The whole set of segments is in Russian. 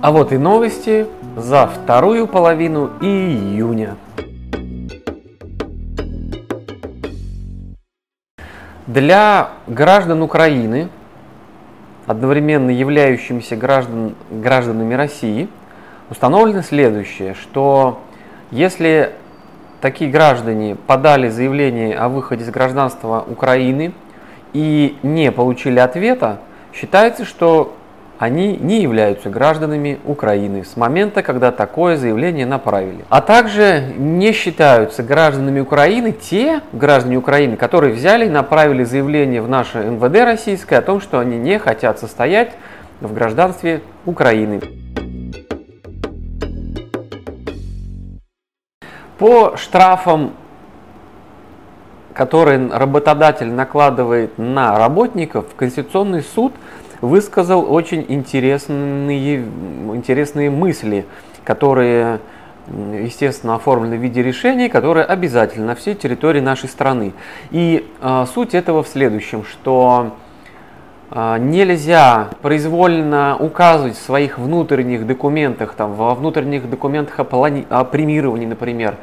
А вот и новости за вторую половину июня. Для граждан Украины, одновременно являющимися граждан, гражданами России, установлено следующее, что если такие граждане подали заявление о выходе из гражданства Украины и не получили ответа, считается, что они не являются гражданами Украины с момента, когда такое заявление направили. А также не считаются гражданами Украины те граждане Украины, которые взяли и направили заявление в наше МВД российское о том, что они не хотят состоять в гражданстве Украины. По штрафам, которые работодатель накладывает на работников, Конституционный суд – высказал очень интересные, интересные мысли, которые, естественно, оформлены в виде решений, которые обязательны на всей территории нашей страны. И э, суть этого в следующем, что э, нельзя произвольно указывать в своих внутренних документах, там, во внутренних документах о, плани- о премировании, например,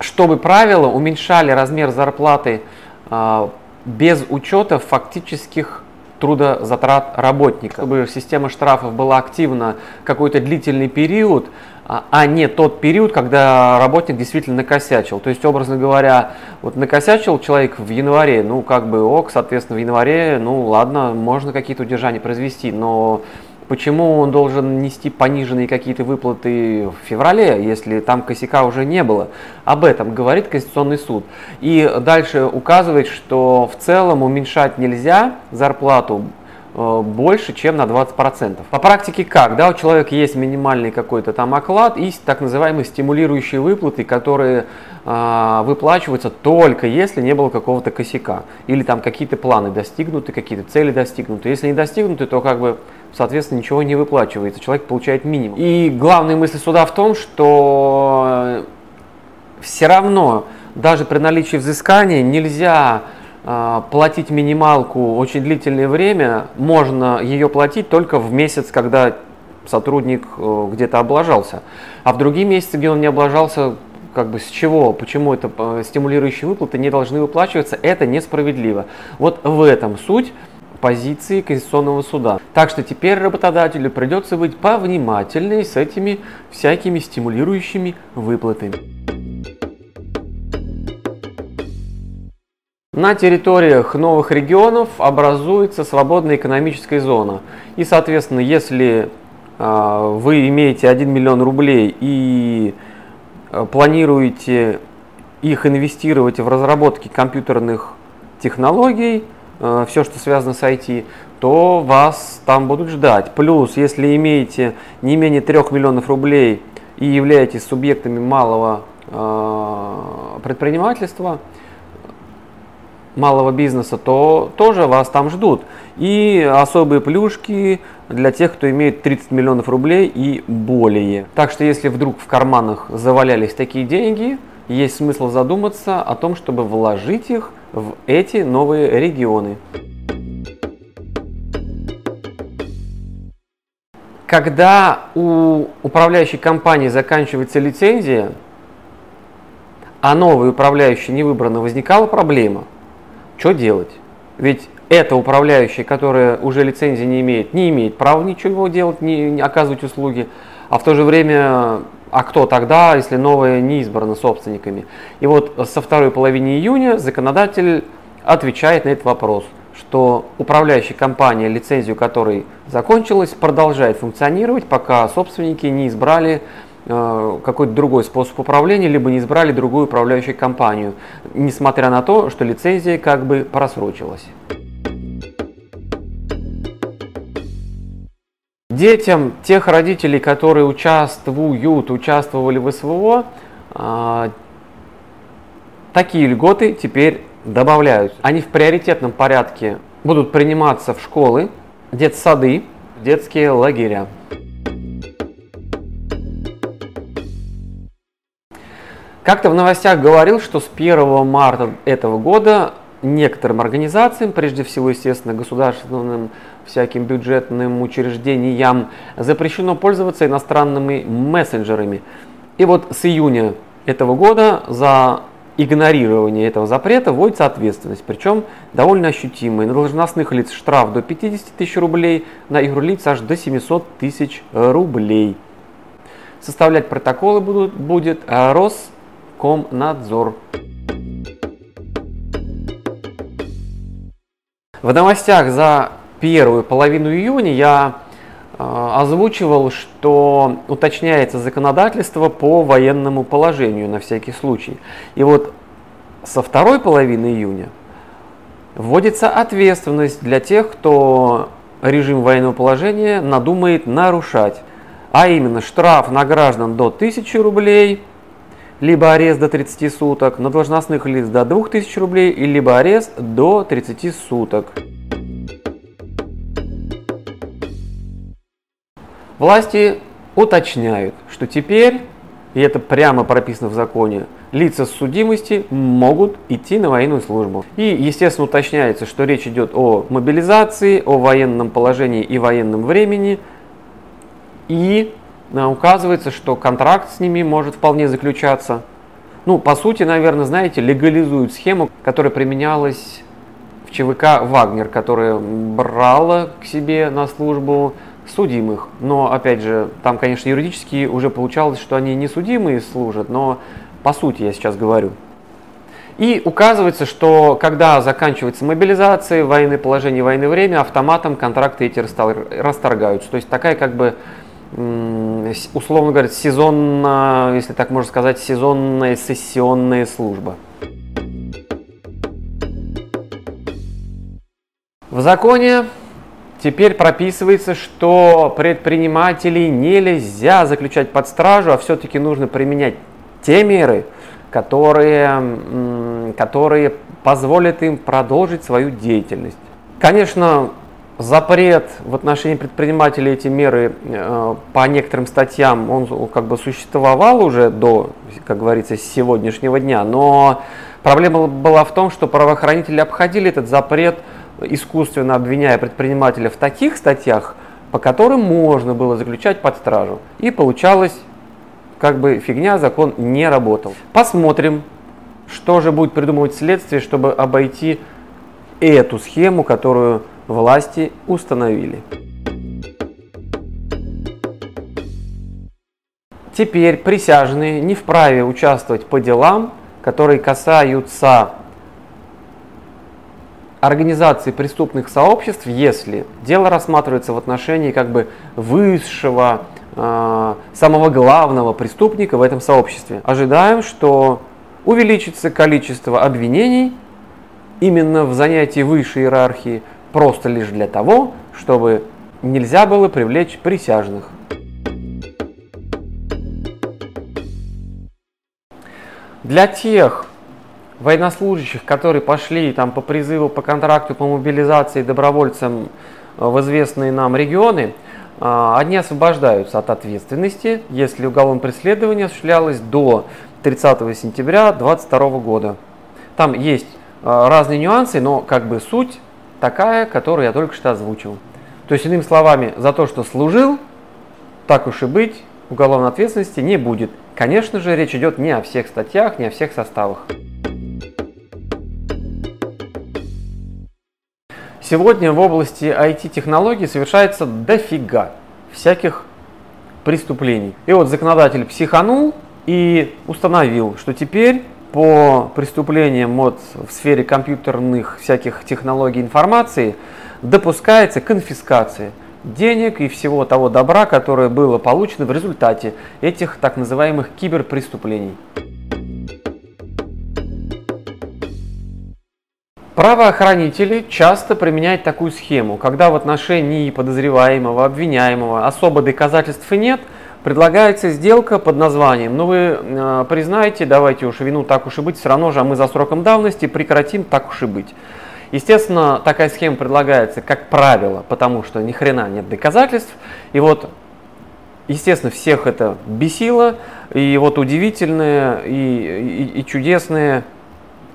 чтобы правила уменьшали размер зарплаты э, без учета фактических трудозатрат работника. Чтобы система штрафов была активна какой-то длительный период, а, а не тот период, когда работник действительно накосячил. То есть, образно говоря, вот накосячил человек в январе, ну, как бы ок, соответственно, в январе, ну, ладно, можно какие-то удержания произвести, но Почему он должен нести пониженные какие-то выплаты в феврале, если там косяка уже не было? Об этом говорит Конституционный суд. И дальше указывает, что в целом уменьшать нельзя зарплату э, больше, чем на 20%. По практике как? Да, у человека есть минимальный какой-то там оклад и так называемые стимулирующие выплаты, которые э, выплачиваются только если не было какого-то косяка. Или там какие-то планы достигнуты, какие-то цели достигнуты. Если не достигнуты, то как бы соответственно, ничего не выплачивается, человек получает минимум. И главная мысль суда в том, что все равно даже при наличии взыскания нельзя э, платить минималку очень длительное время, можно ее платить только в месяц, когда сотрудник э, где-то облажался. А в другие месяцы, где он не облажался, как бы с чего, почему это э, стимулирующие выплаты не должны выплачиваться, это несправедливо. Вот в этом суть позиции Конституционного суда. Так что теперь работодателю придется быть повнимательнее с этими всякими стимулирующими выплатами. На территориях новых регионов образуется свободная экономическая зона. И, соответственно, если э, вы имеете 1 миллион рублей и э, планируете их инвестировать в разработки компьютерных технологий, все, что связано с IT, то вас там будут ждать. Плюс, если имеете не менее 3 миллионов рублей и являетесь субъектами малого э, предпринимательства, малого бизнеса, то тоже вас там ждут. И особые плюшки для тех, кто имеет 30 миллионов рублей и более. Так что если вдруг в карманах завалялись такие деньги, есть смысл задуматься о том, чтобы вложить их в эти новые регионы. Когда у управляющей компании заканчивается лицензия, а новый управляющий не выбрана, возникала проблема. Что делать? Ведь эта управляющая, которая уже лицензии не имеет, не имеет права ничего делать, не, не оказывать услуги, а в то же время а кто тогда, если новое не избрано собственниками? И вот со второй половины июня законодатель отвечает на этот вопрос, что управляющая компания, лицензию которой закончилась, продолжает функционировать, пока собственники не избрали э, какой-то другой способ управления, либо не избрали другую управляющую компанию, несмотря на то, что лицензия как бы просрочилась. Детям тех родителей, которые участвуют, участвовали в СВО, а, такие льготы теперь добавляют. Они в приоритетном порядке будут приниматься в школы, детсады, детские лагеря. Как-то в новостях говорил, что с 1 марта этого года некоторым организациям, прежде всего, естественно, государственным всяким бюджетным учреждениям, запрещено пользоваться иностранными мессенджерами. И вот с июня этого года за игнорирование этого запрета вводится ответственность, причем довольно ощутимая. На должностных лиц штраф до 50 тысяч рублей, на юрлиц аж до 700 тысяч рублей. Составлять протоколы будут, будет Роскомнадзор. В новостях за первую половину июня я э, озвучивал, что уточняется законодательство по военному положению на всякий случай. И вот со второй половины июня вводится ответственность для тех, кто режим военного положения надумает нарушать. А именно штраф на граждан до 1000 рублей, либо арест до 30 суток, на должностных лиц до 2000 рублей, либо арест до 30 суток. Власти уточняют, что теперь, и это прямо прописано в законе, лица с судимости могут идти на военную службу. И, естественно, уточняется, что речь идет о мобилизации, о военном положении и военном времени, и Э, указывается, что контракт с ними может вполне заключаться. Ну, по сути, наверное, знаете, легализуют схему, которая применялась в ЧВК «Вагнер», которая брала к себе на службу судимых. Но, опять же, там, конечно, юридически уже получалось, что они не судимые служат, но по сути я сейчас говорю. И указывается, что когда заканчивается мобилизация, военное положение, военное время, автоматом контракты эти расторгаются. То есть такая как бы условно говоря, сезонно, если так можно сказать, сезонная сессионная служба. В законе теперь прописывается, что предпринимателей нельзя заключать под стражу, а все-таки нужно применять те меры, которые, которые позволят им продолжить свою деятельность. Конечно, запрет в отношении предпринимателей эти меры э, по некоторым статьям, он как бы существовал уже до, как говорится, сегодняшнего дня, но проблема была в том, что правоохранители обходили этот запрет, искусственно обвиняя предпринимателя в таких статьях, по которым можно было заключать под стражу. И получалось, как бы фигня, закон не работал. Посмотрим, что же будет придумывать следствие, чтобы обойти эту схему, которую власти установили. Теперь присяжные не вправе участвовать по делам, которые касаются организации преступных сообществ, если дело рассматривается в отношении как бы высшего, э, самого главного преступника в этом сообществе. Ожидаем, что увеличится количество обвинений именно в занятии высшей иерархии, просто лишь для того, чтобы нельзя было привлечь присяжных. Для тех военнослужащих, которые пошли там, по призыву, по контракту, по мобилизации добровольцам э, в известные нам регионы, э, они освобождаются от ответственности, если уголовное преследование осуществлялось до 30 сентября 2022 года. Там есть э, разные нюансы, но как бы суть такая, которую я только что озвучил. То есть, иными словами, за то, что служил, так уж и быть, уголовной ответственности не будет. Конечно же, речь идет не о всех статьях, не о всех составах. Сегодня в области IT-технологий совершается дофига всяких преступлений. И вот законодатель психанул и установил, что теперь по преступлениям вот в сфере компьютерных всяких технологий информации допускается конфискация денег и всего того добра, которое было получено в результате этих так называемых киберпреступлений. Правоохранители часто применяют такую схему, когда в отношении подозреваемого, обвиняемого особо доказательств нет – предлагается сделка под названием, ну вы э, признаете, давайте уж вину так уж и быть, все равно же а мы за сроком давности прекратим так уж и быть. Естественно, такая схема предлагается как правило, потому что ни хрена нет доказательств. И вот, естественно, всех это бесило. И вот удивительное и, и, и чудесное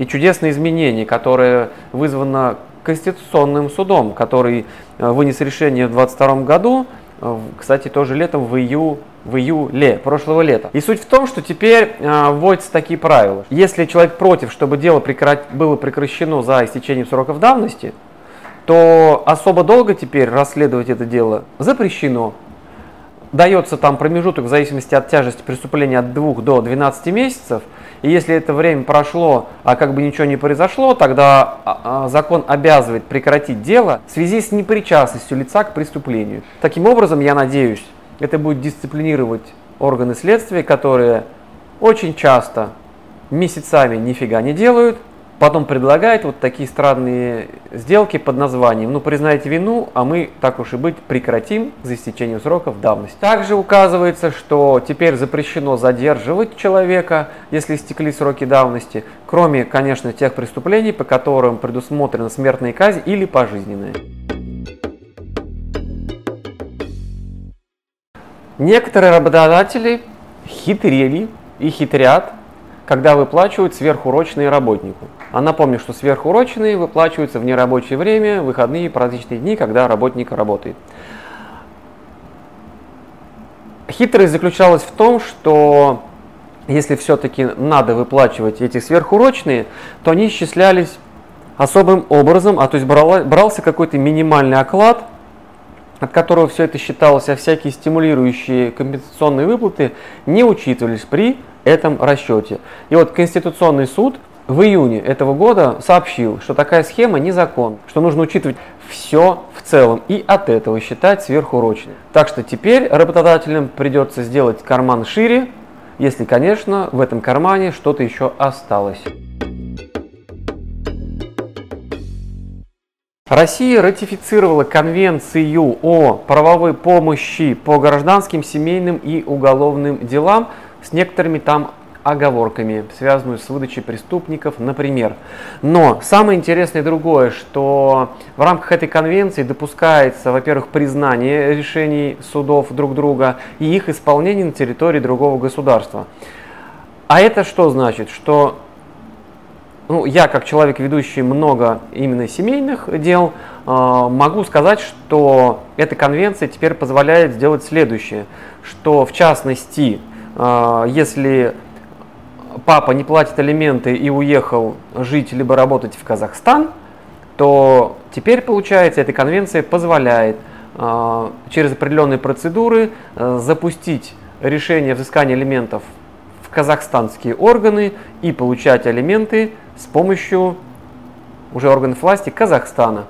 и чудесное изменение, которое вызвано Конституционным судом, который э, вынес решение в 2022 году, э, кстати, тоже летом в, ию, в июле прошлого лета. И суть в том, что теперь э, вводятся такие правила. Если человек против, чтобы дело прекрат... было прекращено за истечением сроков давности, то особо долго теперь расследовать это дело запрещено. Дается там промежуток в зависимости от тяжести преступления от 2 до 12 месяцев – и если это время прошло, а как бы ничего не произошло, тогда а, а, закон обязывает прекратить дело в связи с непричастностью лица к преступлению. Таким образом, я надеюсь, это будет дисциплинировать органы следствия, которые очень часто месяцами нифига не делают, потом предлагает вот такие странные сделки под названием «Ну, признайте вину, а мы, так уж и быть, прекратим за истечением сроков давности». Также указывается, что теперь запрещено задерживать человека, если истекли сроки давности, кроме, конечно, тех преступлений, по которым предусмотрена смертная казнь или пожизненная. Некоторые работодатели хитрили и хитрят когда выплачивают сверхурочные работнику. А напомню, что сверхурочные выплачиваются в нерабочее время, выходные и праздничные дни, когда работник работает. Хитрость заключалась в том, что если все-таки надо выплачивать эти сверхурочные, то они исчислялись особым образом, а то есть брался какой-то минимальный оклад, от которого все это считалось, а всякие стимулирующие компенсационные выплаты не учитывались при этом расчете. И вот Конституционный суд в июне этого года сообщил, что такая схема не закон, что нужно учитывать все в целом и от этого считать сверхурочным. Так что теперь работодателям придется сделать карман шире, если, конечно, в этом кармане что-то еще осталось. Россия ратифицировала Конвенцию о правовой помощи по гражданским, семейным и уголовным делам с некоторыми там оговорками, связанную с выдачей преступников, например. Но самое интересное другое, что в рамках этой конвенции допускается, во-первых, признание решений судов друг друга и их исполнение на территории другого государства. А это что значит? Что ну, я, как человек, ведущий много именно семейных дел, э, могу сказать, что эта конвенция теперь позволяет сделать следующее, что в частности а, если папа не платит алименты и уехал жить либо работать в Казахстан, то теперь, получается, эта конвенция позволяет а, через определенные процедуры а, запустить решение взыскания алиментов в казахстанские органы и получать алименты с помощью уже органов власти Казахстана.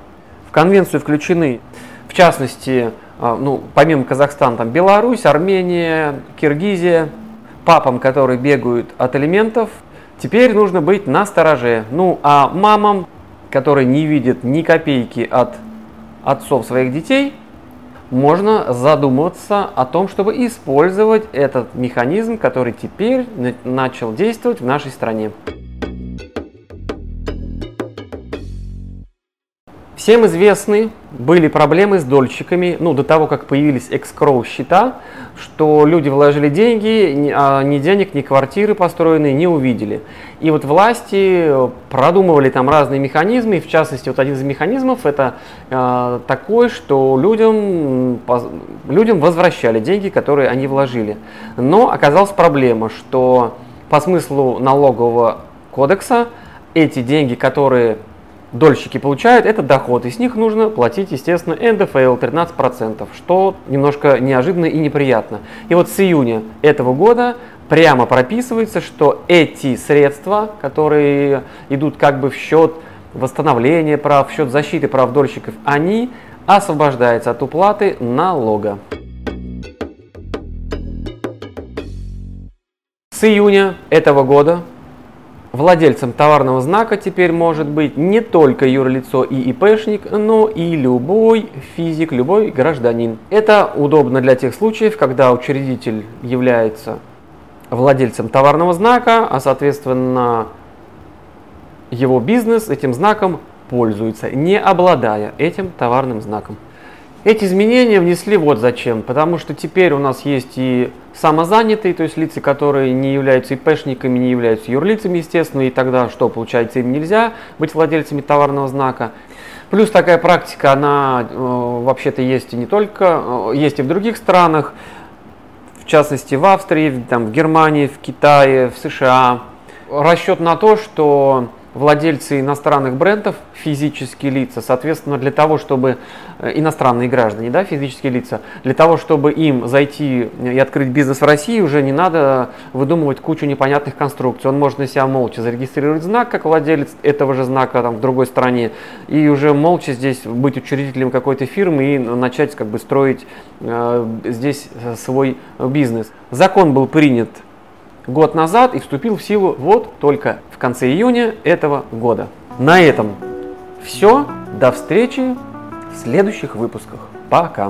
В конвенцию включены, в частности, а, ну, помимо Казахстана, там Беларусь, Армения, Киргизия, папам, которые бегают от элементов, теперь нужно быть на стороже. Ну, а мамам, которые не видят ни копейки от отцов своих детей, можно задумываться о том, чтобы использовать этот механизм, который теперь начал действовать в нашей стране. Всем известны были проблемы с дольщиками, ну, до того, как появились экскроу счета, что люди вложили деньги, а ни денег, ни квартиры построенные не увидели. И вот власти продумывали там разные механизмы, и в частности, вот один из механизмов это э, такой, что людям, по, людям возвращали деньги, которые они вложили. Но оказалась проблема, что по смыслу налогового кодекса эти деньги, которые дольщики получают, это доход, и с них нужно платить, естественно, НДФЛ 13%, что немножко неожиданно и неприятно. И вот с июня этого года прямо прописывается, что эти средства, которые идут как бы в счет восстановления прав, в счет защиты прав дольщиков, они освобождаются от уплаты налога. С июня этого года Владельцем товарного знака теперь может быть не только юрлицо и ИПшник, но и любой физик, любой гражданин. Это удобно для тех случаев, когда учредитель является владельцем товарного знака, а соответственно его бизнес этим знаком пользуется, не обладая этим товарным знаком. Эти изменения внесли вот зачем. Потому что теперь у нас есть и самозанятые, то есть лица, которые не являются ИПшниками, не являются юрлицами, естественно, и тогда что, получается, им нельзя быть владельцами товарного знака. Плюс такая практика, она э, вообще-то есть и не только, э, есть и в других странах, в частности в Австрии, там, в Германии, в Китае, в США. Расчет на то, что владельцы иностранных брендов, физические лица, соответственно, для того, чтобы э, иностранные граждане, да, физические лица, для того, чтобы им зайти и открыть бизнес в России, уже не надо выдумывать кучу непонятных конструкций. Он может на себя молча зарегистрировать знак, как владелец этого же знака там, в другой стране, и уже молча здесь быть учредителем какой-то фирмы и начать как бы строить э, здесь свой бизнес. Закон был принят год назад и вступил в силу вот только в конце июня этого года. На этом все. До встречи в следующих выпусках. Пока.